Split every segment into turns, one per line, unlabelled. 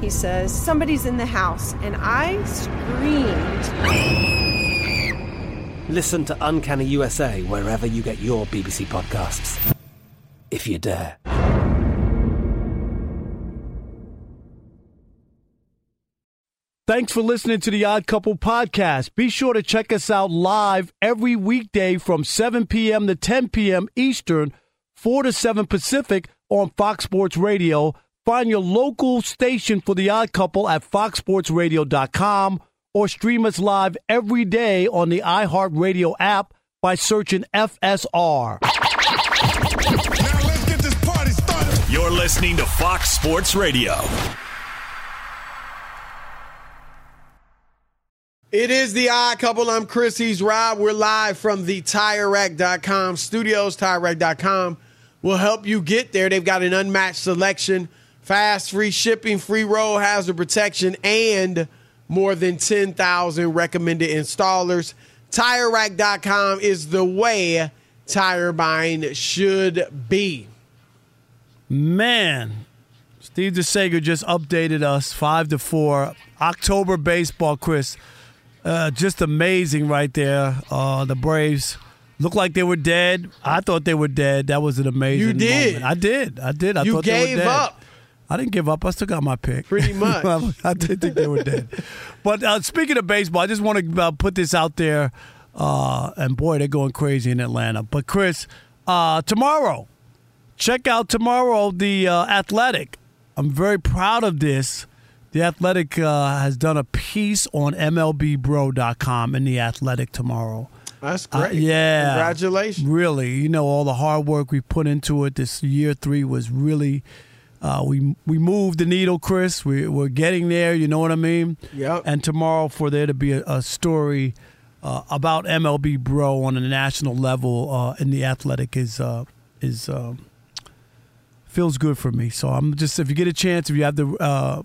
He says, Somebody's in the house, and I screamed.
Listen to Uncanny USA wherever you get your BBC podcasts, if you dare.
Thanks for listening to the Odd Couple podcast. Be sure to check us out live every weekday from 7 p.m. to 10 p.m. Eastern, 4 to 7 Pacific on Fox Sports Radio. Find your local station for the Odd Couple at foxsportsradio.com or stream us live every day on the iHeartRadio app by searching FSR. Now let's get this party started.
You're listening to Fox Sports Radio.
It is the odd couple. I'm Chris. He's Rob. We're live from the TireRack.com studios. TireRack.com will help you get there. They've got an unmatched selection, fast, free shipping, free road hazard protection, and more than 10,000 recommended installers. TireRack.com is the way tire buying should be.
Man, Steve DeSager just updated us five to four. October baseball, Chris. Uh, just amazing right there. Uh, the Braves looked like they were dead. I thought they were dead. That was an amazing.
You did.
moment. I did. I did. I
You
thought they were dead.
up.
I didn't give up. I still got my pick.
Pretty much.
I did think they were dead. But uh, speaking of baseball, I just want to uh, put this out there. Uh, and boy, they're going crazy in Atlanta. But Chris, uh, tomorrow, check out tomorrow the uh, Athletic. I'm very proud of this. The Athletic uh, has done a piece on MLBBro.com in the Athletic tomorrow.
That's
Uh,
great.
yeah.
Congratulations.
Really, you know all the hard work we put into it. This year three was really. Uh, we we moved the needle, Chris. We, we're getting there. You know what I mean?
Yep.
And tomorrow, for there to be a, a story uh, about MLB Bro on a national level uh, in the Athletic is uh, is um feels good for me. So I'm just if you get a chance, if you have the uh,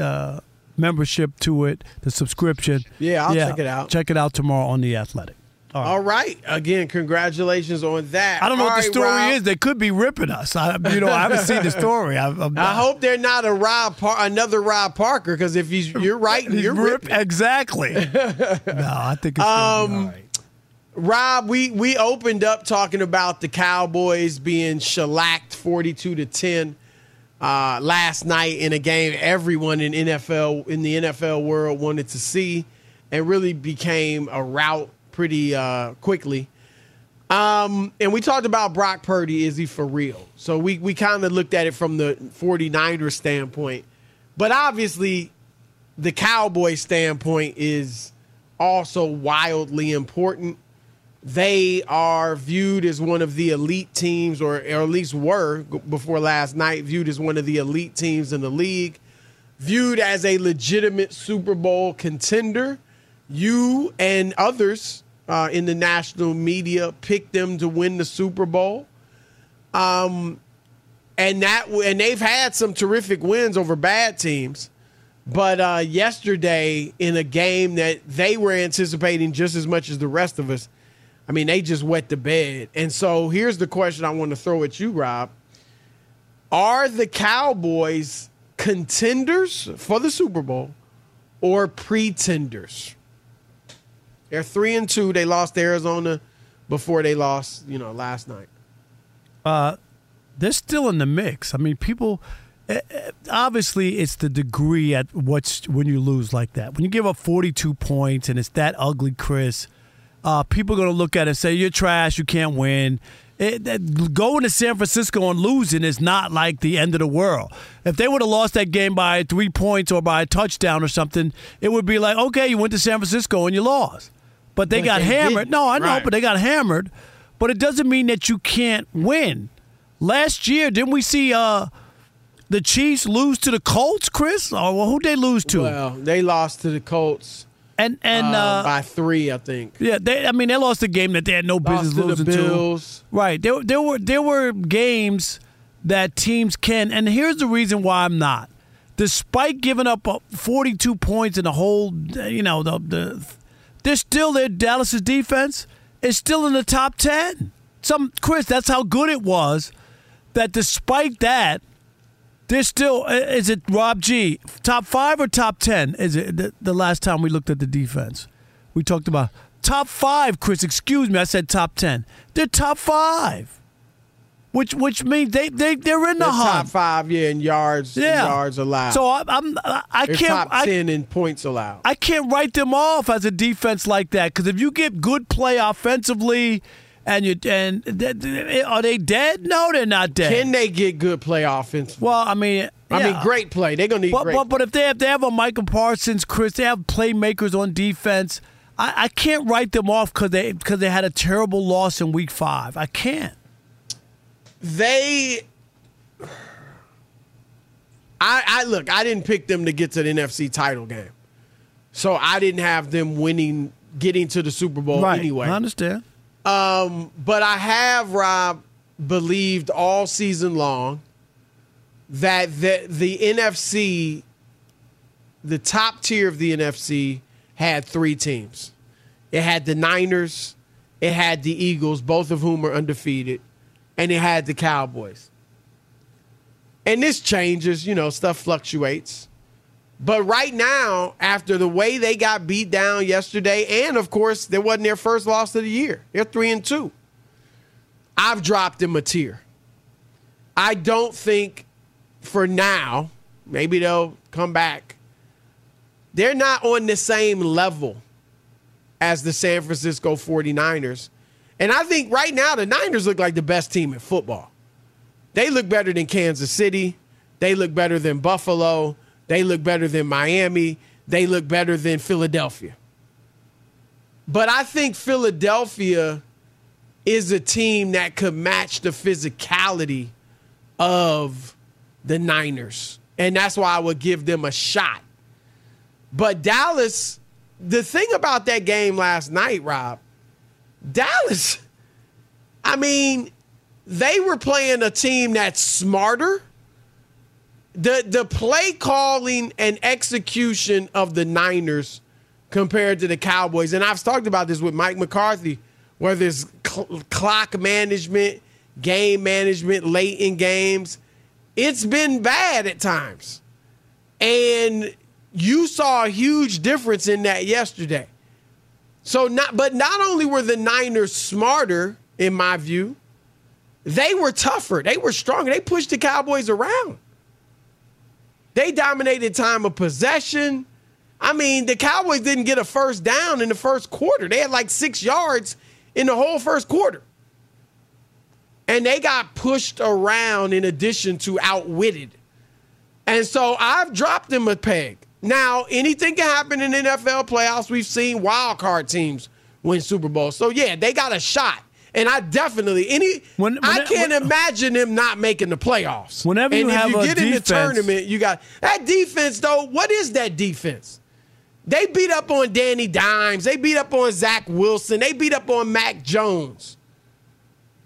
uh, membership to it, the subscription,
Yeah, I'll check it out.
Check it out tomorrow on the Athletic.
All right. Again, congratulations on that.
I don't know
All
what the story
Rob.
is. They could be ripping us. I, you know, I haven't seen the story. I,
I hope they're not a Rob Par- another Rob Parker because if he's you're right, you're
rip-
ripping.
exactly. no, I think it's
Um,
all right.
Rob, we we opened up talking about the Cowboys being shellacked 42 to 10 uh, last night in a game everyone in NFL in the NFL world wanted to see and really became a rout pretty uh, quickly. Um, and we talked about Brock Purdy. Is he for real? So we, we kind of looked at it from the 49ers standpoint. But obviously, the Cowboy standpoint is also wildly important. They are viewed as one of the elite teams, or, or at least were before last night, viewed as one of the elite teams in the league, viewed as a legitimate Super Bowl contender. You and others uh, in the national media picked them to win the Super Bowl. Um, and that and they've had some terrific wins over bad teams. But uh, yesterday, in a game that they were anticipating just as much as the rest of us, I mean, they just wet the bed. And so here's the question I want to throw at you, Rob. Are the Cowboys contenders for the Super Bowl or pretenders? They're three and two. They lost to Arizona before they lost, you know, last night.
Uh, they're still in the mix. I mean, people. eh, eh, Obviously, it's the degree at what's when you lose like that. When you give up 42 points and it's that ugly, Chris, uh, people are going to look at it and say, You're trash, you can't win. It, that, going to San Francisco and losing is not like the end of the world. If they would have lost that game by three points or by a touchdown or something, it would be like, okay, you went to San Francisco and you lost. But they
But
got
they
hammered.
didn't.
No, I know,
Right.
but they got hammered. But it doesn't mean that you can't win. Last year, didn't we see uh, the Chiefs lose to the Colts, Chris? Or well, who'd they lose to?
Well, they lost to the Colts
and and
uh,
uh,
by three, I think.
yeah, they. I mean, they lost a game that they had no business
to the
losing
Bills.
to. Right. There, there were there were games that teams can, and here's the reason why I'm not. Despite giving up uh, 42 points in the whole, you know, the the, they're still there. Dallas's defense is still in the top 10. Some Chris, that's how good it was. That despite that, they're still. Is it Rob G top five or top ten? Is it the, the last time we looked at the defense? We talked about top five, Chris. Excuse me, I said top ten. They're top five, which which means they they they're in the
They're top
hunt.
five, yeah, in yards, in yards allowed.
So I, I'm I, I can't
top
I,
ten in points allowed.
I can't write them off as a defense like that because if you get good play offensively. And you and are they dead? No, they're not dead.
Can they get good play offense?
well, I mean,
I mean, great play. They're gonna need
But,
great.
but but if they have they have a Micah Parsons, Chris, they have playmakers on defense. I, I can't write them off because they because they had a terrible loss in Week Five. I can't.
They I, I look, I didn't pick them to get to the NFC title game. So I didn't have them winning getting to the Super Bowl anyway.
I understand.
Um, but I have Rob believed all season long that the the NFC, the top tier of the NFC, had three teams. It had the Niners, it had the Eagles, both of whom are undefeated, and it had the Cowboys. And this changes, you know, stuff fluctuates. But right now, after the way they got beat down yesterday, and of course, there wasn't their first loss of the year. They're three and two. I've dropped them a tier. I don't think for now, maybe they'll come back. They're not on the same level as the San Francisco 49ers. And I think right now the Niners look like the best team in football. They look better than Kansas City. They look better than Buffalo. They look better than Miami. They look better than Philadelphia. But I think Philadelphia is a team that could match the physicality of the Niners. And that's why I would give them a shot. But Dallas, the thing about that game last night, Rob, Dallas, I mean, they were playing a team that's smarter. The the play calling and execution of the Niners compared to the Cowboys, and I've talked about this with Mike McCarthy, whether it's cl- clock management, game management late in games, it's been bad at times. And you saw a huge difference in that yesterday. So not but not only were the Niners smarter in my view, they were tougher. They were stronger. They pushed the Cowboys around. They dominated time of possession. I mean, the Cowboys didn't get a first down in the first quarter. They had like 6 yards in the whole first quarter. And they got pushed around in addition to outwitted. And so I've dropped them a peg. Now, anything can happen in NFL playoffs. We've seen wild card teams win Super Bowls. So yeah, they got a shot. And I definitely any
When-
I can't
when-
imagine them not making the playoffs.
Whenever
and
you
if
have
you get in the tournament, you got that defense though. What is that defense? They beat up on Danny Dimes. They beat up on Zach Wilson. They beat up on Mac Jones.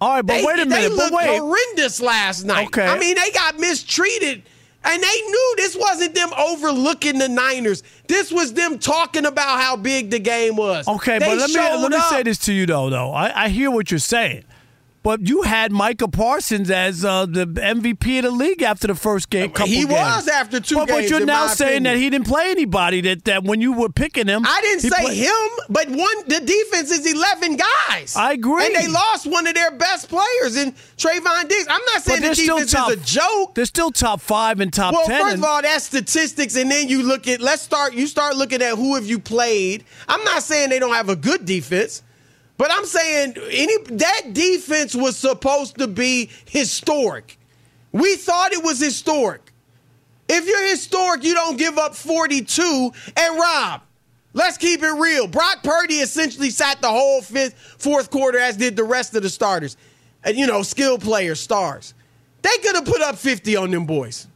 All right, but
They,
wait a
they
minute. But
looked
wait.
horrendous last night.
Okay.
I mean, they got mistreated. And they knew this wasn't them overlooking the Niners. This was them talking about how big the game was.
Okay,
They
but let me let me
up.
say this to you though. Though I, I hear what you're saying, But you had Micah Parsons as uh, the MVP of the league after the first game. Couple
he
games.
was after two
but,
games.
But you're now saying
opinion.
that he didn't play anybody. That that when you were picking him,
I didn't say
play-
him, but one the defense is eleven guys.
I agree.
and they lost one of their best players in Trevon Diggs. I'm not saying the defense
top.
is a joke.
They're still top five and top
Well,
ten.
first of all, that's statistics, and then you look at let's start. You start looking at who have you played. I'm not saying they don't have a good defense, but I'm saying any that defense was supposed to be historic. We thought it was historic. If you're historic, you don't give up 42. And Rob, let's keep it real. Brock Purdy essentially sat the whole fifth, fourth quarter, as did the rest of the starters, and you know, skill players, stars. They could have put up 50 on them boys.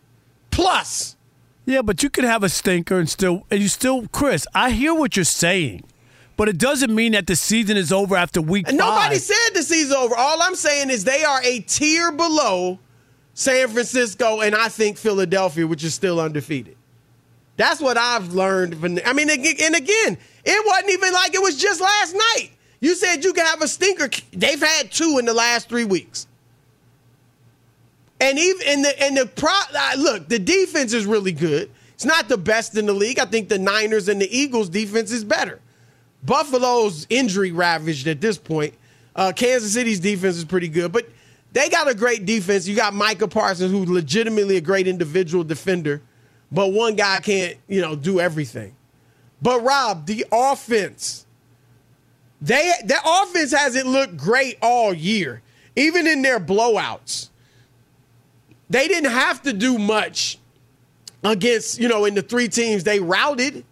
Plus.
Yeah, but you could have a stinker and still, and you still, Chris. I hear what you're saying, but it doesn't mean that the season is over after week
And
five.
nobody said the season's over. All I'm saying is they are a tier below San Francisco and I think Philadelphia, which is still undefeated. That's what I've learned. From, I mean, and again, it wasn't even like it was just last night. You said you could have a stinker. They've had two in the last three weeks. And even and the and the pro uh, look, the defense is really good. It's not the best in the league. I think the Niners and the Eagles defense is better. Buffalo's injury ravaged at this point. Uh, Kansas City's defense is pretty good, but they got a great defense. You got Micah Parsons, who's legitimately a great individual defender, but one guy can't, you know, do everything. But Rob, the offense, they the offense hasn't looked great all year, even in their blowouts. They didn't have to do much against, you know, in the three teams they routed.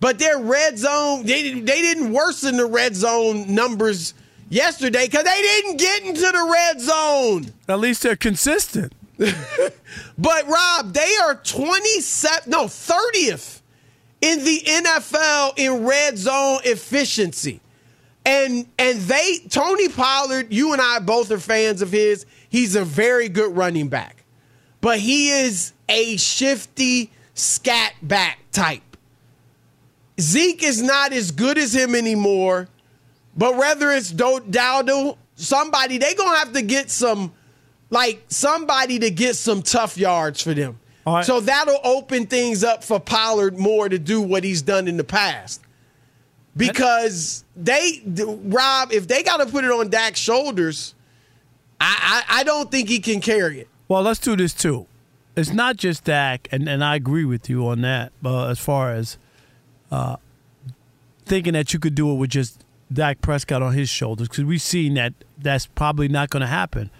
But their red zone, they, didn't- they didn't worsen the red zone numbers yesterday because they didn't get into the red zone.
At least they're consistent.
But Rob, they are 27, no, 30th in the NFL in red zone efficiency. And and they Tony Pollard, you and I both are fans of his. He's a very good running back. But he is a shifty scat back type. Zeke is not as good as him anymore. But whether it's Do- Dowdle, somebody, they gonna have to get some, like somebody to get some tough yards for them.
Right.
So that'll open things up for Pollard more to do what he's done in the past. Because they, Rob, if they got to put it on Dak's shoulders, I, I, I don't think he can carry it.
Well, let's do this too. It's not just Dak, and, and I agree with you on that. But as far as uh, thinking that you could do it with just Dak Prescott on his shoulders, because we've seen that that's probably not going to happen.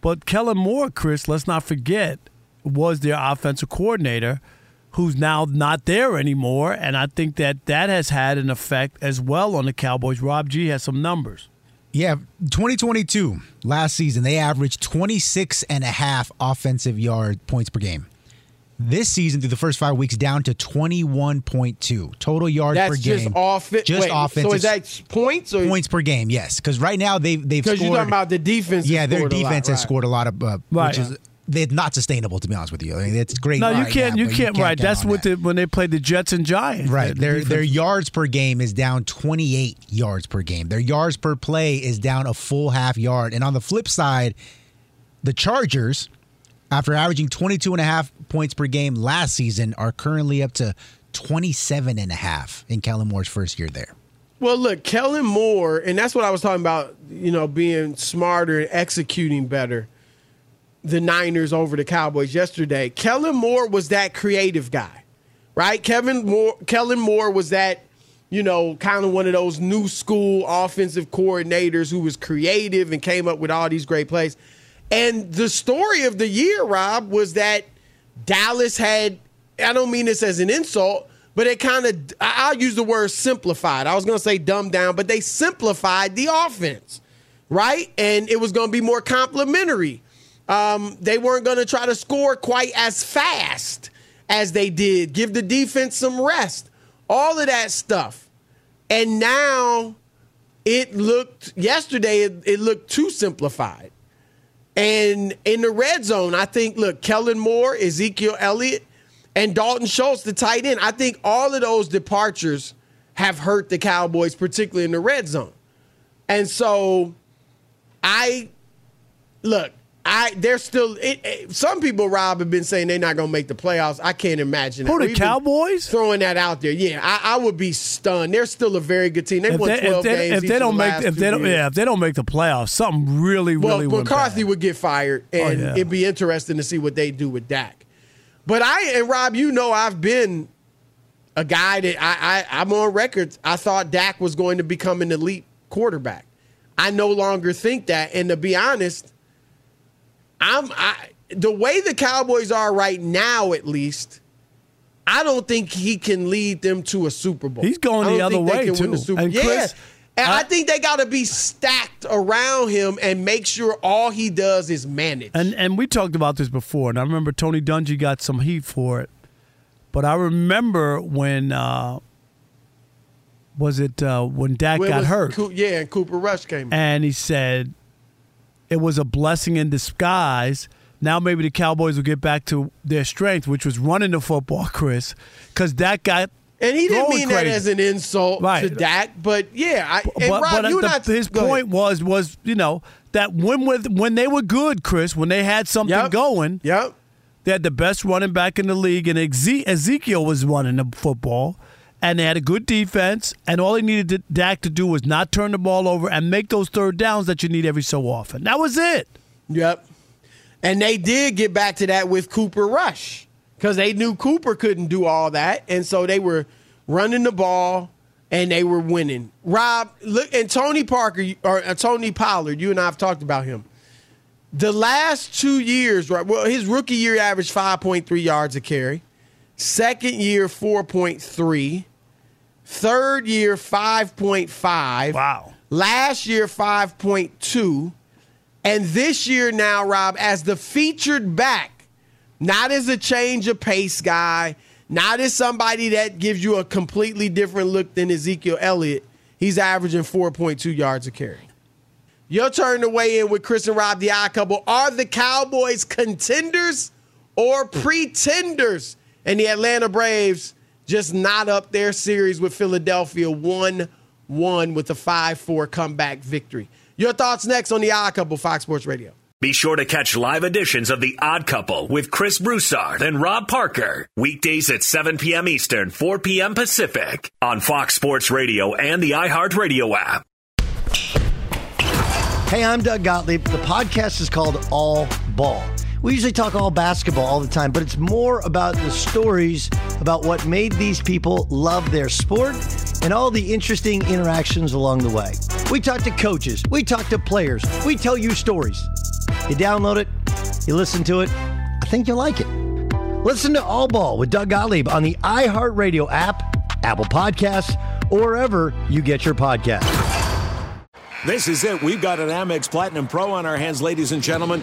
But Kellen Moore, Chris, let's not forget, was their offensive coordinator, who's now not there anymore, and I think that that has had an effect as well on the Cowboys. Rob G has some numbers.
Yeah, 2022, last season, they averaged 26 and a half offensive yard points per game. This season, through the first five weeks, down to 21.2 total yards
That's
per game.
just off it.
Just
Wait,
offensive
So is that points or
points per game? Yes, because right now they've they've
Because
scored.
you're talking about the defense.
yeah, their
scored a lot,
defense has
right.
scored a lot of, uh,
Right.
which is it's not sustainable to be honest with you. I mean, it's great.
No, you
right
can't.
now,
you
but
can't. Right. That's what
that.
the, when they played the Jets and Giants.
Right.
The
Their
defense-
their yards per game is down 28 yards per game. Their yards per play is down a full half yard. And on the flip side, the Chargers, after averaging 22 and a half points per game last season, are currently up to 27 and a half in Kellen Moore's first year there.
Well, look, Kellen Moore, and that's what I was talking about, you know, being smarter and executing better the Niners over the Cowboys yesterday. Kellen Moore was that creative guy, right? Kevin Moore, Kellen Moore was that, you know, kind of one of those new school offensive coordinators who was creative and came up with all these great plays. And the story of the year, Rob, was that Dallas had, I don't mean this as an insult, but it kind of, I'll use the word simplified. I was going to say dumbed down, but they simplified the offense, right? And it was going to be more complimentary. Um, they weren't going to try to score quite as fast as they did, give the defense some rest, all of that stuff. And now it looked, yesterday, it, it looked too simplified. And in the red zone, I think, look, Kellen Moore, Ezekiel Elliott, and Dalton Schultz, the tight end, I think all of those departures have hurt the Cowboys, particularly in the red zone. And so I look, I they're still. It, it, some people, Rob, have been saying they're not going to make the playoffs. I can't imagine.
Who
that.
the
We've
Cowboys?
Throwing that out there, yeah, I, I would be stunned. They're still a very good team. They
If
won
they,
twelve
if they,
games.
if they don't make
last
if they don't
years.
yeah if they don't make the playoffs, something really
Well,
really went
McCarthy would get fired,
Oh,
and
yeah.
it'd be interesting to see what they do with Dak. But I and Rob, you know, I've been a guy that I, I I'm on record. I thought Dak was going to become an elite quarterback. I no longer think that, and to be honest, I'm I the way the Cowboys are right now, at least. I don't think he can lead them to a Super Bowl.
He's going the other way, too.
Super-
And
yeah,
Chris,
and I,
I-
think they got to be stacked around him and make sure all he does is manage.
And and we talked about this before, and I remember Tony Dungy got some heat for it. But I remember when uh, was it uh, when Dak
When
got
was
hurt,
yeah, and Cooper Rush came.
and he said it was a blessing in disguise. Now maybe the Cowboys will get back to their strength, which was running the football, Chris, because Dak got.
And he didn't mean that as an insult to
Right.
Dak, but yeah, I, and
but,
Rob,
but
you
the-
I,
his
go ahead.
point was was you know that when with when they were good, Chris, when they had something
Yep.
going,
Yep.
they had the best running back in the league, and Ezekiel was running the football, and they had a good defense, and all they needed to, Dak to do was not turn the ball over and make those third downs that you need every so often. That was it.
Yep. And they did get back to that with Cooper Rush because they knew Cooper couldn't do all that. And so they were running the ball and they were winning. Rob, look, and Tony Parker, or uh, Tony Pollard, you and I have talked about him. The last two years, right? Well, his rookie year averaged 5.3 yards a carry. Second year, 4.3. Third year, 5.5.
Wow.
Last year, 5.2. And this year now, Rob, as the featured back, not as a change of pace guy, not as somebody that gives you a completely different look than Ezekiel Elliott, he's averaging 4.2 yards a carry. Your turn to weigh in with Chris and Rob, the odd couple. Are the Cowboys contenders or pretenders? And the Atlanta Braves just not up their series with Philadelphia 1 1 with a 5 4 comeback victory. Your thoughts next on the odd couple, Fox Sports Radio.
Be sure to catch live editions of The Odd Couple with Chris Broussard and Rob Parker. Weekdays at 7 p.m. Eastern, 4 p.m. Pacific on Fox Sports Radio and the iHeartRadio app.
Hey, I'm Doug Gottlieb. The podcast is called All Ball. We usually talk all basketball all the time, but it's more about the stories about what made these people love their sport and all the interesting interactions along the way. We talk to coaches, we talk to players, we tell you stories. You download it, you listen to it, I think you'll like it. Listen to All Ball with Doug Gottlieb on the iHeartRadio app, Apple Podcasts, or wherever you get your podcasts.
This is it. We've got an Amex Platinum Pro on our hands, ladies and gentlemen.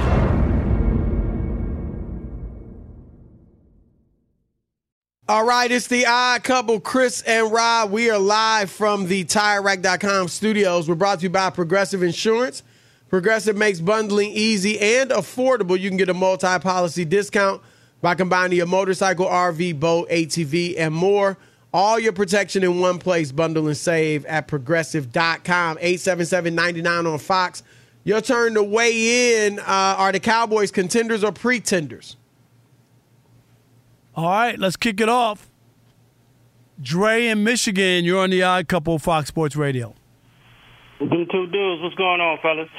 All right, it's the odd couple, Chris and Rob. We are live from the TireRack.com studios. We're brought to you by Progressive Insurance. Progressive makes bundling easy and affordable. You can get a multi policy discount. by combining your motorcycle, RV, boat, ATV, and more. All your protection in one place. Bundle and save at progressive.com. 877 on Fox. Your turn to weigh in. Uh, are the Cowboys contenders or pretenders?
All right, let's kick it off. Dre in Michigan, you're on the Odd Couple Fox Sports Radio.
Them two dudes, what's going on, fellas?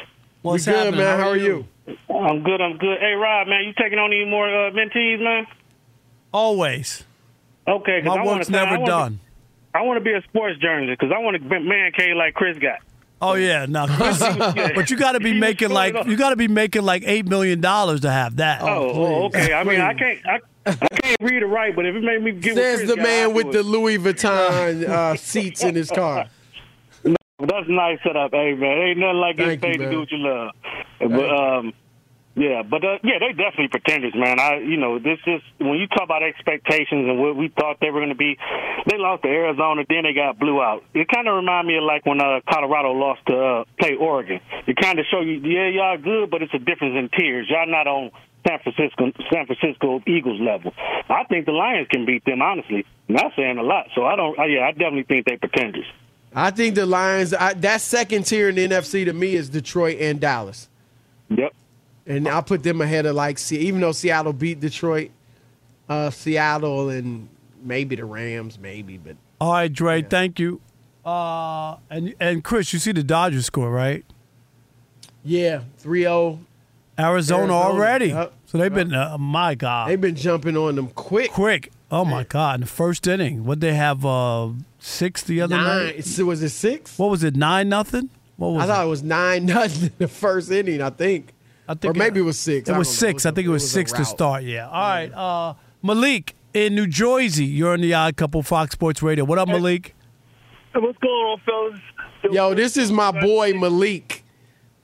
What's
we good,
happening?
man. How are you?
I'm good. I'm good. Hey, Rob, man, you taking on any more uh, mentees, man?
Always.
Okay,
My
I wanna
work's
say- I
never
wanna-
done.
I want to be a sports journalist because I want to man cave like Chris got.
Oh yeah, no, Chris, but you got to be making like you got to be making like eight million dollars to have that.
Oh, oh, okay. I mean, I can't, I, I can't read or write, but if it made me get
Says the man with the. Louis Vuitton uh, seats in his car.
That's a nice setup, hey man. Ain't nothing like getting paid to do what you love. But um, yeah, but uh, yeah, they definitely pretenders, man. I, you know, this is when you talk about expectations and what we thought they were going to be. They lost to Arizona, then they got blew out. It kind of remind me of like when uh, Colorado lost to uh, play Oregon. It kind of show you, yeah, y'all good, but it's a difference in tiers. Y'all not on San Francisco, San Francisco Eagles level. I think the Lions can beat them. Honestly, not saying a lot. So I don't. Uh, yeah, I definitely think they pretenders.
I think the Lions, I, that second tier in the NFC to me is Detroit and Dallas.
Yep.
And I'll put them ahead of like, Se- even though Seattle beat Detroit, uh, Seattle and maybe the Rams, maybe, but
All right, Dre, thank you. Uh, and and Chris, you see the Dodgers score right?
yeah, 3 0.
Arizona,
Arizona,
already.
yep,
So they've been. Uh, my God.
They've been jumping on them quick.
quick. Oh my God! In the first inning, what they have? Uh, six the other
Nine.
night.
Was it six?
What was it? Nine nothing. What was
I thought
it?
it was 9 nothing in the first inning, I think.
I think
or maybe it was six.
It was
don't know.
six. I think it
a-
was, six to start. Yeah. All right. Uh, Malik in New Jersey. You're on the Odd Couple Fox Sports Radio. What up, Malik?
What's going on, fellas?
Yo, this is my boy Malik.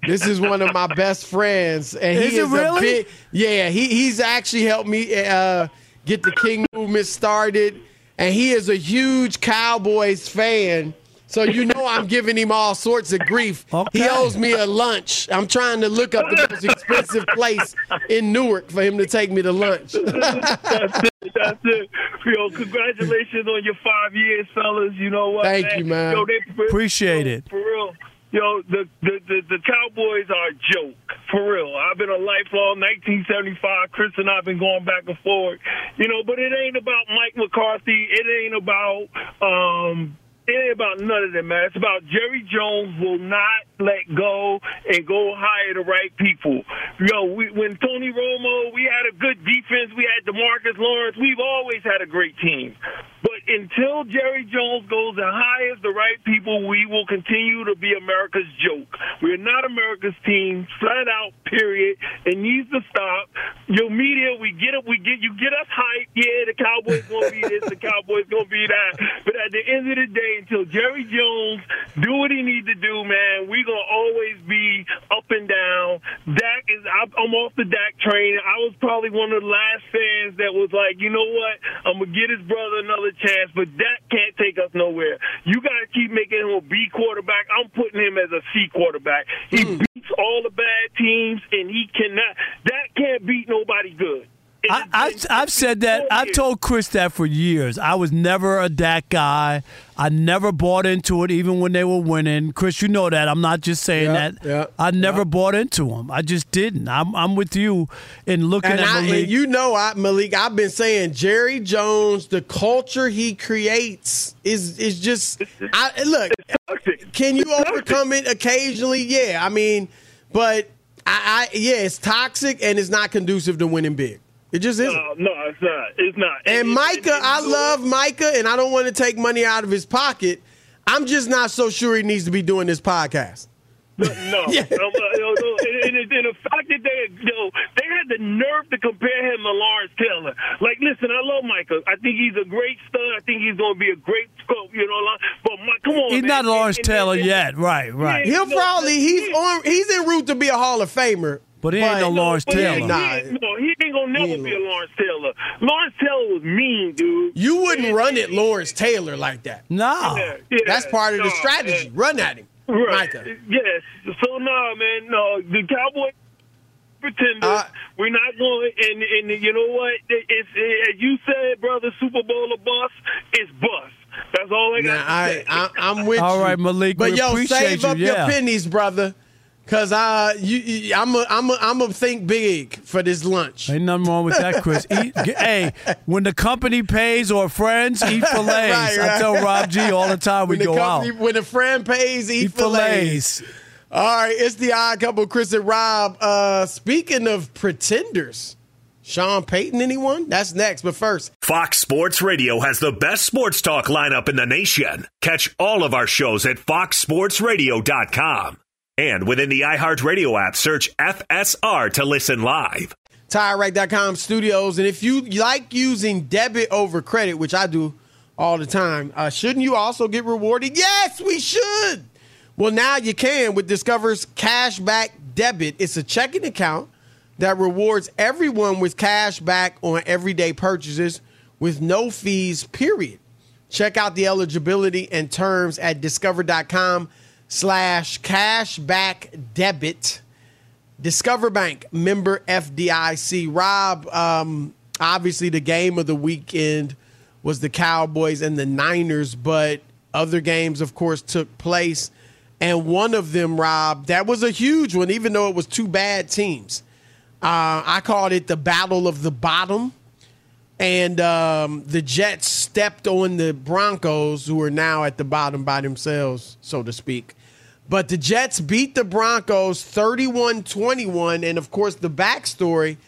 This is one of my best friends, and he
Is
is,
really?
a big. Yeah, he he's actually helped me uh, get the King movement started, and he is a huge Cowboys fan. So you know I'm giving him all sorts of grief. He owes me a lunch. I'm trying to look up the most expensive place in Newark for him to take me to lunch.
That's it. That's it. Yo, congratulations on your five years, fellas. You know what?
Thank you, man.
Yo, they,
Appreciate it.
For real. Yo, the, the, the, the Cowboys are a joke. For real. I've been a lifelong 1975. Chris and I have been going back and forth. You know, but it ain't about Mike McCarthy. It ain't about um it ain't about none of that, man. It's about Jerry Jones will not let go and go hire the right people. Yo, we, when Tony Romo, we had a good defense. We had DeMarcus Lawrence. We've always had a great team. But until Jerry Jones goes and hires the right people, we will continue to be America's joke. We're not America's team, flat out. Period. It needs to stop. Your media, we get it. We get you get us hype. Yeah, the Cowboys gonna be this. The Cowboys gonna be that. But at the end of the day, until Jerry Jones do what he need to do, man, we gonna always be up and down. Dak is. I'm off the Dak train. I was probably one of the last fans that was like, you know what? I'm gonna get his brother another chance, but that can't take us nowhere. You gotta keep making him a B quarterback. I'm putting him as a C quarterback. He hmm. beats all the bad teams, and he cannot. That can't beat nobody good.
I, I've, I've said that. I've told Chris that for years. I was never a Dak guy. I never bought into it, even when they were winning. Chris, you know that. I'm not just saying
Yeah,
that.
yeah,
I never bought into him. I just didn't. I'm, I'm with you in looking
and,
at
I,
Malik.
and you know, I, Malik, I've been saying Jerry Jones, the culture he creates is is just. I, look, can you overcome it occasionally? Yeah, I mean, but I, I yeah, it's toxic and it's not conducive to winning big. It just isn't.
No, no, it's not. It's not.
And Micah, I love Micah, and I don't want to take money out of his pocket. I'm just not so sure he needs to be doing this podcast.
No, no, um, uh, no, no. And, and, and the fact that they, you know, they had the nerve to compare him to Lawrence Taylor. Like, listen, I love Micah. I think he's a great stud. I think he's going to be a great scope. You know, but my, come on,
He's
man.
not Lawrence
And- and-
Taylor
and-
yet. Right, right.
He'll probably he's on he's en route to be a Hall of Famer.
But he ain't no Lawrence
But
Taylor.
he
Nah.
ain't- no, he ain't gonna never be a Lawrence Taylor. Lawrence Taylor was mean, dude.
You wouldn't run at Lawrence Taylor like that.
No.
Yeah, yeah,
That's part of the strategy.
man.
Run at him.
Right.
Micah.
Yes. So no, man, no. The Cowboys pretenders.
Uh,
We're not going. And and you know what? It's as you said, brother. Super Bowl or bust. It's bust. That's all I got.
Nah,
to
I,
say.
I, I'm with
All
you.
right, Malik,
But
we
yo,
appreciate
save
you,
up
yeah.
your pennies, brother. Cause I, you, you I'm a, I'm a, I'm a think big for this lunch.
Ain't nothing wrong with that, Chris. Eat, g- hey, when the company pays or friends, eat fillets.
Right,
I tell Rob G all the time we
when the
go
company,
out.
when a friend pays, eat,
Eat
fillets.
fillets.
All right, it's the odd couple, Chris and Rob. Uh, speaking of pretenders, Sean Payton, anyone? That's next. But first,
Fox Sports Radio has the best sports talk lineup in the nation. Catch all of our shows at foxsportsradio.com. And within the iHeartRadio app, search FSR to listen live.
TireRack.com studios. And if you like using debit over credit, which I do all the time, uh, shouldn't you also get rewarded? Yes, we should. Well, now you can with Discover's Cashback Debit. It's a checking account that rewards everyone with cash back on everyday purchases with no fees, period. Check out the eligibility and terms at discover.com slash cashback debit. Discover Bank, member FDIC. Rob, um, obviously the game of the weekend was the Cowboys and the Niners, but other games, of course, took place. And one of them, Rob, that was a huge one, even though it was two bad teams. Uh, I called it the Battle of the Bottom. And um, the Jets stepped on the Broncos, who are now at the bottom by themselves, so to speak. But the Jets beat the Broncos 31 21. And of course, the backstory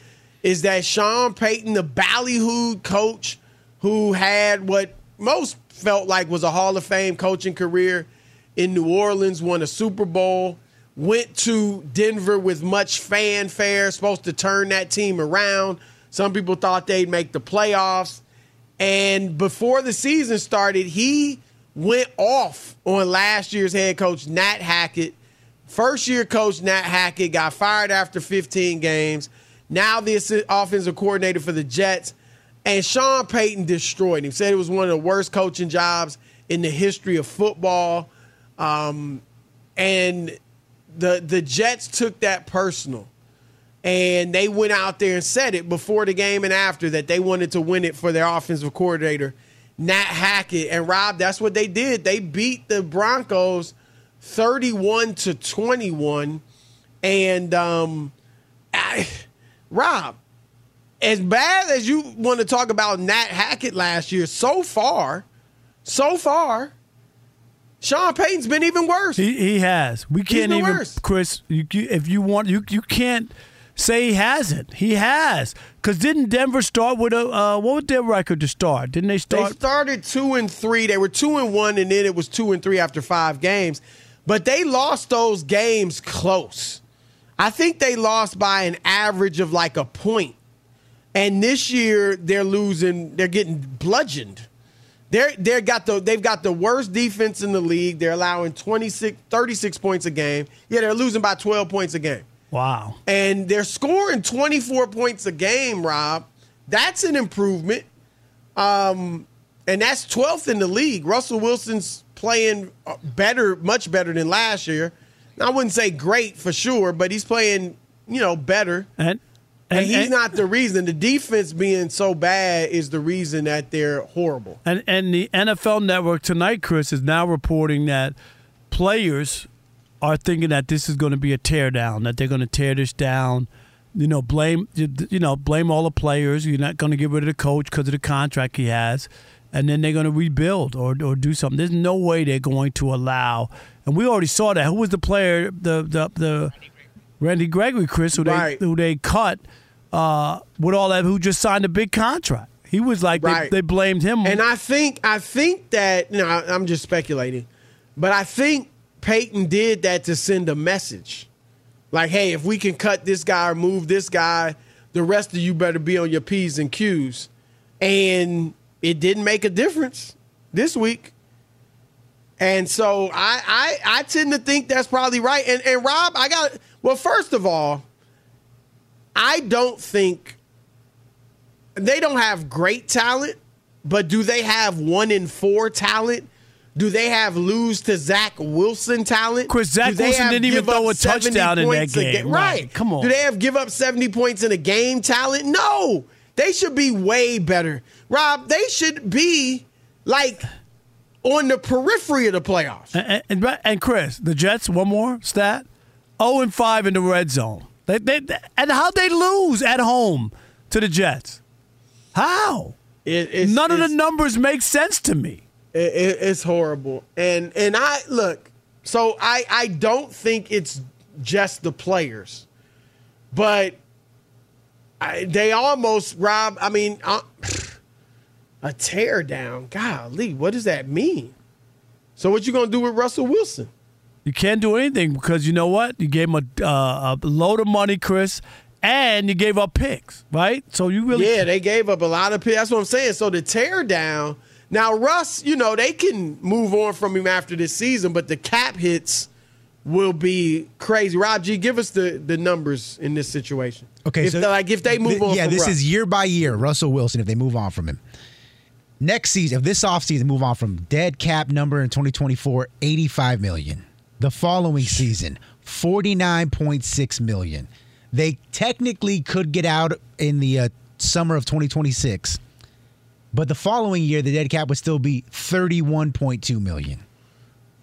is that Sean Payton, the ballyhooed coach who had what most felt like was a Hall of Fame coaching career in New Orleans, won a Super Bowl, went to Denver with much fanfare, supposed to turn that team around. Some people thought they'd make the playoffs. And before the season started, he went off on last year's head coach, Nate Hackett. First year coach, Nate Hackett, got fired after 15 games. Now the offensive coordinator for the Jets. And Sean Payton destroyed him. Said it was one of the worst coaching jobs in the history of football. Um, and the the Jets took that personal. And they went out there and said it before the game and after that they wanted to win it for their offensive coordinator, Nate Hackett. And Rob, that's what they did. They beat the Broncos 31 to 21. And um I, Rob, as bad as you want to talk about Nate Hackett last year, so far, so far, Sean Payton's been even worse.
He, he has. We can't even,
worst.
Chris. You, you- if you want, you you can't say he hasn't. He has. Because didn't Denver start with a uh, what was their record to start? Didn't they start?
They started two and three. They were two and one, and then it was two and three after five games. But they lost those games close. I think they lost by an average of like a point. And this year they're losing. They're getting bludgeoned. They're they're got the they've got the worst defense in the league. They're allowing 26, 36 points a game. Yeah, they're losing by twelve points a game.
Wow.
and they're scoring 24 points a game, Rob. That's an improvement. Um, and that's 12th in the league. Russell Wilson's playing uh, better, much better than last year. I wouldn't say great for sure, but he's playing, you know, better.
And
And,
and,
he's
and,
not the reason. The defense being so bad is the reason that they're horrible.
and and the NFL Network tonight, Chris, is now reporting that players are thinking that this is going to be a tear down. That they're going to tear this down. You know, blame you know blame all the players. You're not going to get rid of the coach because of the contract he has, and then they're going to rebuild or or do something. There's no way they're going to allow. And we already saw that. Who was the player? The the the Randy Gregory, Chris, who they who they cut uh, with all that, who just signed a big contract. He was like
Right.
they, they blamed him.
And I think I think that you know I'm just speculating, but I think Payton did that to send a message, like, hey, if we can cut this guy or move this guy, the rest of you better be on your p's and q's, and it didn't make a difference this week. And so I I, I tend to think that's probably right. And and Rob, I got well. First of all, I don't think they don't have great talent, but do they have one in four talent Do they have lose to Zach Wilson talent?
Chris, Zach Wilson didn't even throw a touchdown in that
a
game. Right. Come on.
Do they have give up 70 points in a game talent? No. They should be way better. Rob, they should be like on the periphery of the playoffs.
And, and, and Chris, the Jets, one more stat 0 and 5 in the red zone. They, they, and how'd they lose at home to the Jets? How?
It,
None of the numbers make sense to me.
It, it, it's horrible. And and I look, so I I don't think it's just the players, but I, they almost Rob. I mean, uh, a tear down. Golly, what does that mean? So what you gonna do with Russell Wilson?
You can't do anything because you know what? You gave him a, uh, a load of money, Chris, and you gave up picks, right? So you really
Yeah, they gave up a lot of picks. That's what I'm saying. So the tear down. Now Russ, you know they can move on from him after this season, but the cap hits will be crazy. Rob G, give us the the numbers in this situation.
Okay,
if
so
like if they move
Th-
on,
Yeah, this
Russ.
is year by year. Russell Wilson, if they move on from him. Next season, if this offseason move on from dead cap number in 2024, 85 million. The following season, 49.6 million. They technically could get out in the uh, summer of 2026, but the following year, the dead cap would still be 31.2 million.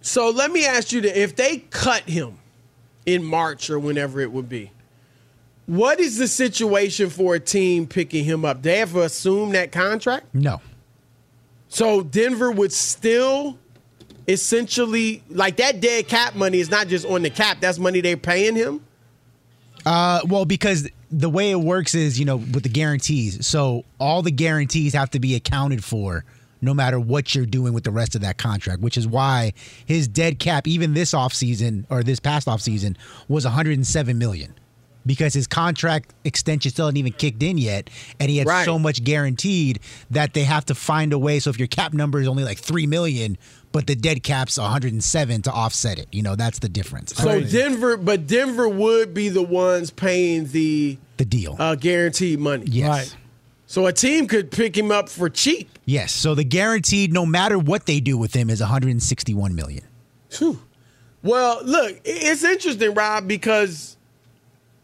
So let me ask you: if they cut him in March or whenever it would be, what is the situation for a team picking him up? They have to assume that contract.
No.
So Denver would still essentially like that dead cap money is not just on the cap. That's money they're paying him.
Uh, well, because the way it works is, you know, with the guarantees. So all the guarantees have to be accounted for no matter what you're doing with the rest of that contract, which is why his dead cap, even this offseason or this past offseason, was 107 million. Because his contract extension still hadn't even kicked in yet, and he had
Right.
so much guaranteed that they have to find a way. So if your cap number is only like three million, but the dead cap's 107 to offset it, you know that's the difference.
So Denver, but Denver would be the ones paying the
the deal,
uh, guaranteed money.
Yes. Right.
So a team could pick him up for cheap.
Yes. So the guaranteed, no matter what they do with him, is 161 million.
Phew. Well, look, it's interesting, Rob, because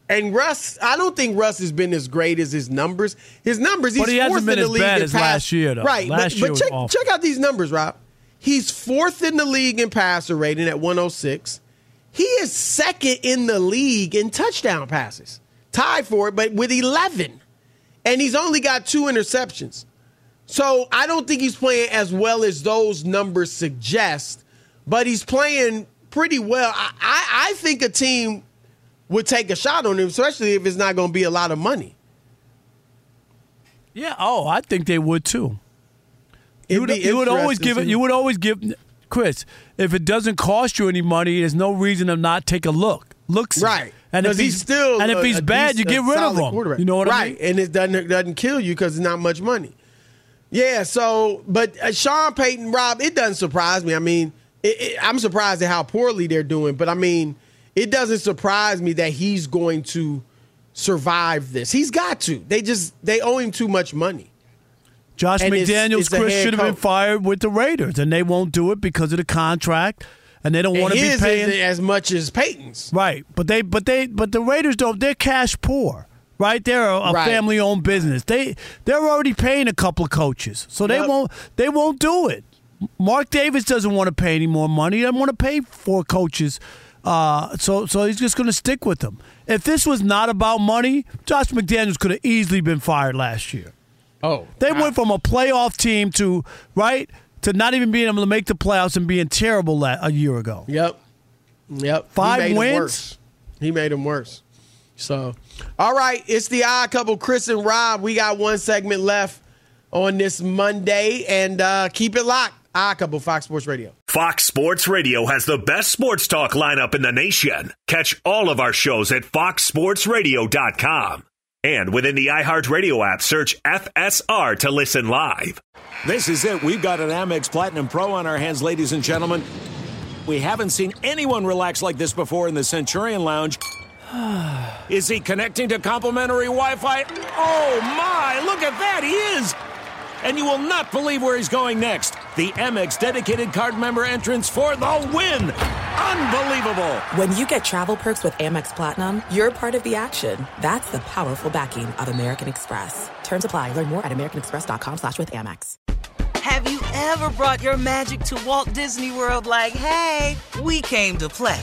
and Russ, I don't think Russ has been as great as his numbers. His numbers, he's
But he hasn't been
in the
as bad as
pass-
last year, though.
Right,
Last
but,
year
but
was
check,
awful.
check out these numbers, Rob. He's fourth in the league in passer rating at 106. He is second in the league in touchdown passes, tied for it, but with 11. And he's only got two interceptions. So I don't think he's playing as well as those numbers suggest, but he's playing pretty well. I, I, I think a team would take a shot on him, especially if it's not going to be a lot of money.
Yeah. Oh, I think they would too. You would, you would always give it. You would always give Chris. If it doesn't cost you any money, there's no reason to not take a look. Look,
Right.
And if he's,
he's still
and if he's
a
bad, you get rid of him. You know what
right.
I mean? Right.
And it doesn't doesn't kill you because it's not much money. Yeah. So, but uh, Sean Payton, Rob, it doesn't surprise me. I mean, it, it, I'm surprised at how poorly they're doing, but I mean, it doesn't surprise me that he's going to survive this. He's got to. They just they owe him too much money.
Josh
And
McDaniels,
it's a
Chris should have been fired with the Raiders, and they won't do it because of the contract, and they don't want to be paying
as much as Payton's.
Right, but they, but they, but the Raiders don't. They're cash poor, right? They're a, a
Right.
family-owned business. They they're already paying a couple of coaches, so they
Yep.
won't they won't do it. Mark Davis doesn't want to pay any more money. He doesn't want to pay four coaches. Uh, so so he's just going to stick with them. If this was not about money, Josh McDaniels could have easily been fired last year.
Oh,
They went from a playoff team to right to not even being able to make the playoffs and being terrible la- a year ago.
Yep. Yep.
Five
he made 'em
wins?
worse. He made them worse. So, all right, it's the odd couple, Chris and Rob. We got one segment left on this Monday, and uh, keep it locked. Odd couple, Fox Sports Radio.
Fox Sports Radio has the best sports talk lineup in the nation. Catch all of our shows at foxsportsradio.com. And within the iHeartRadio app, search FSR to listen live.
This is it. We've got an Amex Platinum Pro on our hands, ladies and gentlemen. We haven't seen anyone relax like this before in the Centurion Lounge. Is he connecting to complimentary Wi Fi? Oh, my! Look at that! He is! And you will not believe where he's going next. The Amex dedicated card member entrance for the win. Unbelievable.
When you get travel perks with Amex Platinum, you're part of the action. That's the powerful backing of American Express. Terms apply. Learn more at americanexpress.com slash with Amex.
Have you ever brought your magic to Walt Disney World like, hey, we came to play?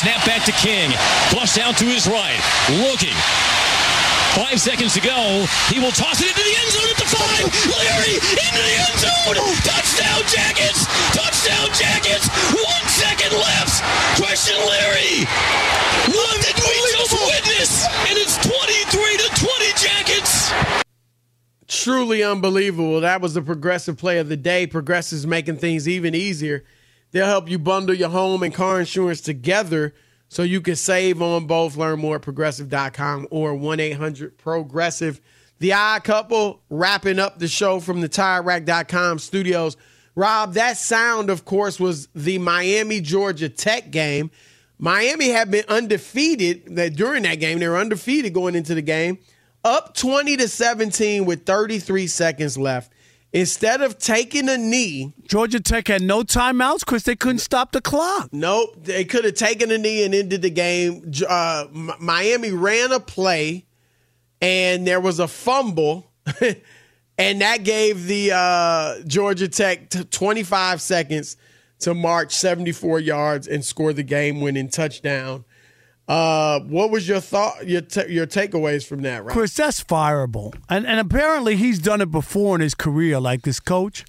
Snap back to King. Flush out to his right. Looking. Five seconds to go. He will toss it into the end zone at the five. Leary into the end zone. Touchdown Jackets. Touchdown Jackets. One second left. Christian Leary. What did we just witness? And it's 23 to 20 Jackets.
Truly unbelievable. That was the progressive play of the day. Progressive's making things even easier. They'll help you bundle your home and car insurance together so you can save on both. Learn more at progressive.com or 1 800 Progressive. The odd couple wrapping up the show from the tirerack.com studios. Rob, that sound, of course, was the Miami Georgia Tech game. Miami had been undefeated that during that game. They were undefeated going into the game, up 20 to 17 with 33 seconds left. Instead of taking a knee,
Georgia Tech had no timeouts because they couldn't stop the clock.
Nope, they could have taken a knee and ended the game. Uh, Miami ran a play, and there was a fumble, and that gave the uh, Georgia Tech t- 25 seconds to march 74 yards and score the game-winning touchdown. Uh, what was your thought, your t- your takeaways from that, right?
Chris, that's fireable, and and apparently he's done it before in his career, like this coach,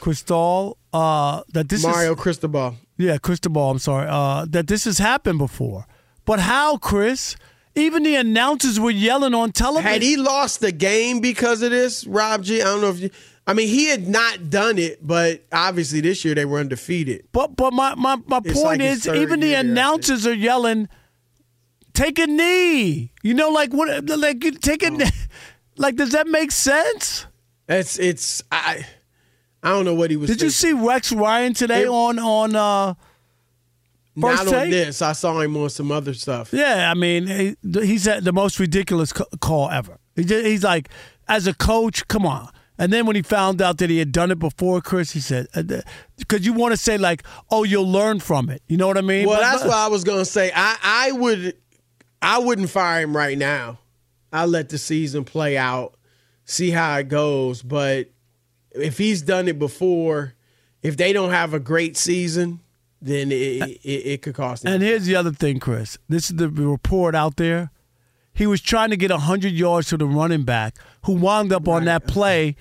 Cristal. Uh, that this
Mario
is,
Cristobal.
Yeah, Cristobal. I'm sorry. Uh, that this has happened before, but how, Chris? Even the announcers were yelling on television.
Had he lost the game because of this, Rob G? I don't know if you. I mean, he had not done it, but obviously this year they were undefeated.
But but my my, my point
like
is, even the announcers are yelling, "Take a knee." You know, like what? Like you take a knee. Like, does that make sense?
It's it's I I don't know what he was.
Did you see Rex Ryan today
It-
on on uh
Not
First
on this. I saw him on some other stuff.
Yeah, I mean, he, he's at the most ridiculous call ever. He just, he's like, as a coach, come on. And then when he found out that he had done it before, Chris, he said, uh, because you want to say like, oh, you'll learn from it. You know what I mean?
Well,
But-
that's what I was gonna say. I I would I wouldn't fire him right now. I let the season play out, see how it goes. But if he's done it before, if they don't have a great season, then it it, it could cost him.
And here's the other thing, Chris. This is the report out there. He was trying to get 100 yards to the running back who wound up on that play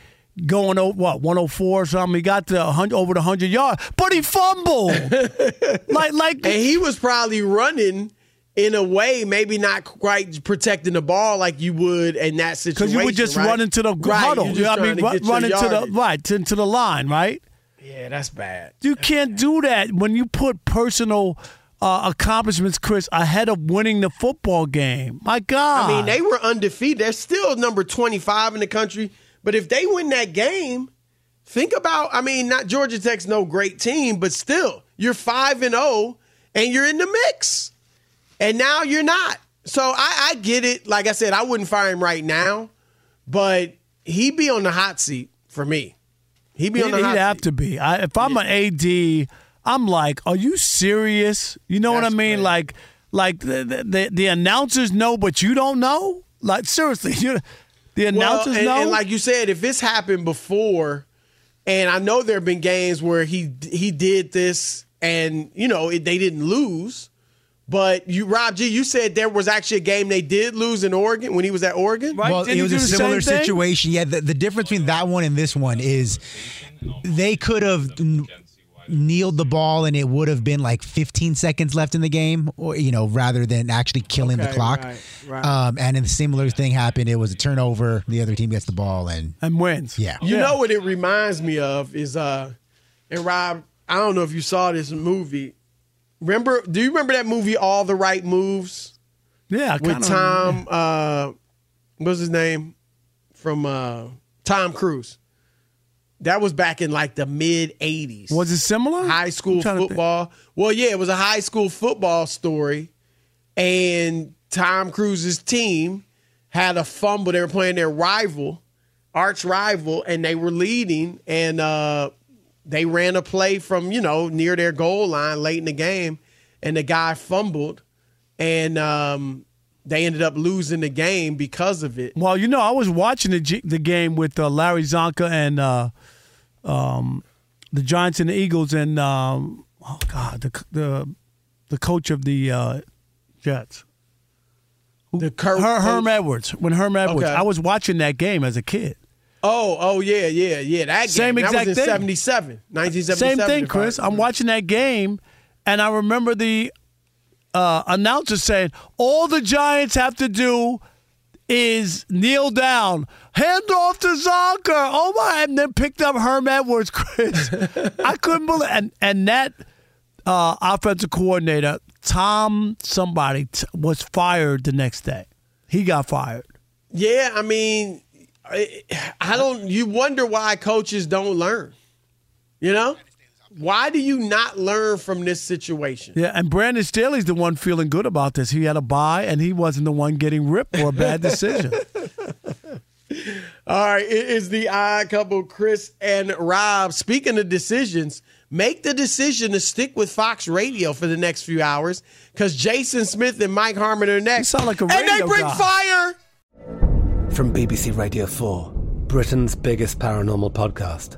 going over, what, 104 or something. He got to 100, over the 100 yard, but he fumbled. like, like,
and he was probably running in a way, maybe not quite protecting the ball like you would in that situation.
because you would just
right?
run into the
right,
huddle. You know I mean? Run,
to
run into the right into the line, right?
Yeah, that's bad.
You can't do that when you put personal uh, accomplishments, Chris, ahead of winning the football game. My God.
I mean, they were undefeated. They're still number 25 in the country. But if they win that game, think about, I mean, not Georgia Tech's no great team, but still, you're 5 and 0 and you're in the mix. And now you're not. So I, I get it. Like I said, I wouldn't fire him right now, but he'd be on the hot seat for me. He'd be on
He'd,
the
he'd
hot
have to be. I, if I'm an AD, I'm like, are you serious? You know what I
That's
mean? Like, like the, the the the announcers know, but you don't know. Like seriously, you the announcers
well, and,
know.
and like you said, if it's happened before, And I know there have been games where he he did this, and you know it, they didn't lose. But you, Rob G, you said there was actually a game they did lose in Oregon when he was at Oregon.
Well, it was a similar situation. Yeah, the, the difference between that one and this one is they could have n- kneeled the ball and it would have been like 15 seconds left in the game, or you know, rather than actually killing the clock.
right, right.
Um, and a similar thing happened. It was a turnover. The other team gets the ball and
and wins.
Yeah.
You know what it reminds me of is uh and Rob, I don't know if you saw this movie. Remember do you remember that movie All the Right Moves?
Yeah,
with
kinda
Tom uh what's his name? From uh Tom Cruise. That was back in like the mid 80s.
Was it similar?
High school
trying to think.
football. Well, yeah, it was a high school football story. And Tom Cruise's team had a fumble. They were playing their rival, arch rival, and they were leading. And uh, they ran a play from, you know, near their goal line late in the game. And the guy fumbled. And um, they ended up losing the game because of it.
Well, you know, I was watching the G- the game with uh, Larry Csonka and uh, um, the Giants and the Eagles, and um, oh god, the the the coach of the uh, Jets,
the Kurt,
Her, Herm Edwards. When Herm Edwards,
Okay.
I was watching that game as a kid.
Oh, oh, yeah, yeah, yeah. That game.
Same
that
exact
was in
thing.
77. 1977.
Same thing, Chris. I'm watching that game, and I remember the uh, announcer saying, "All the Giants have to do is kneel down, hand off to Csonka." Oh my! And then picked up Herm Edwards, Chris. I couldn't believe, and and that uh, offensive coordinator Tom somebody t- was fired the next day. He got fired.
Yeah, I mean, I, I don't. You wonder why coaches don't learn. You know, why do you not learn from this situation?
Yeah, and Brandon Staley's the one feeling good about this. He had a bye, and he wasn't the one getting ripped for a bad decision.
All right, it is the odd couple, Chris and Rob. Speaking of decisions, make the decision to stick with Fox Radio for the next few hours because Jason Smith and Mike Harmon are next.
sound like a radio
and they bring
guy.
fire.
From BBC Radio 4, Britain's biggest paranormal podcast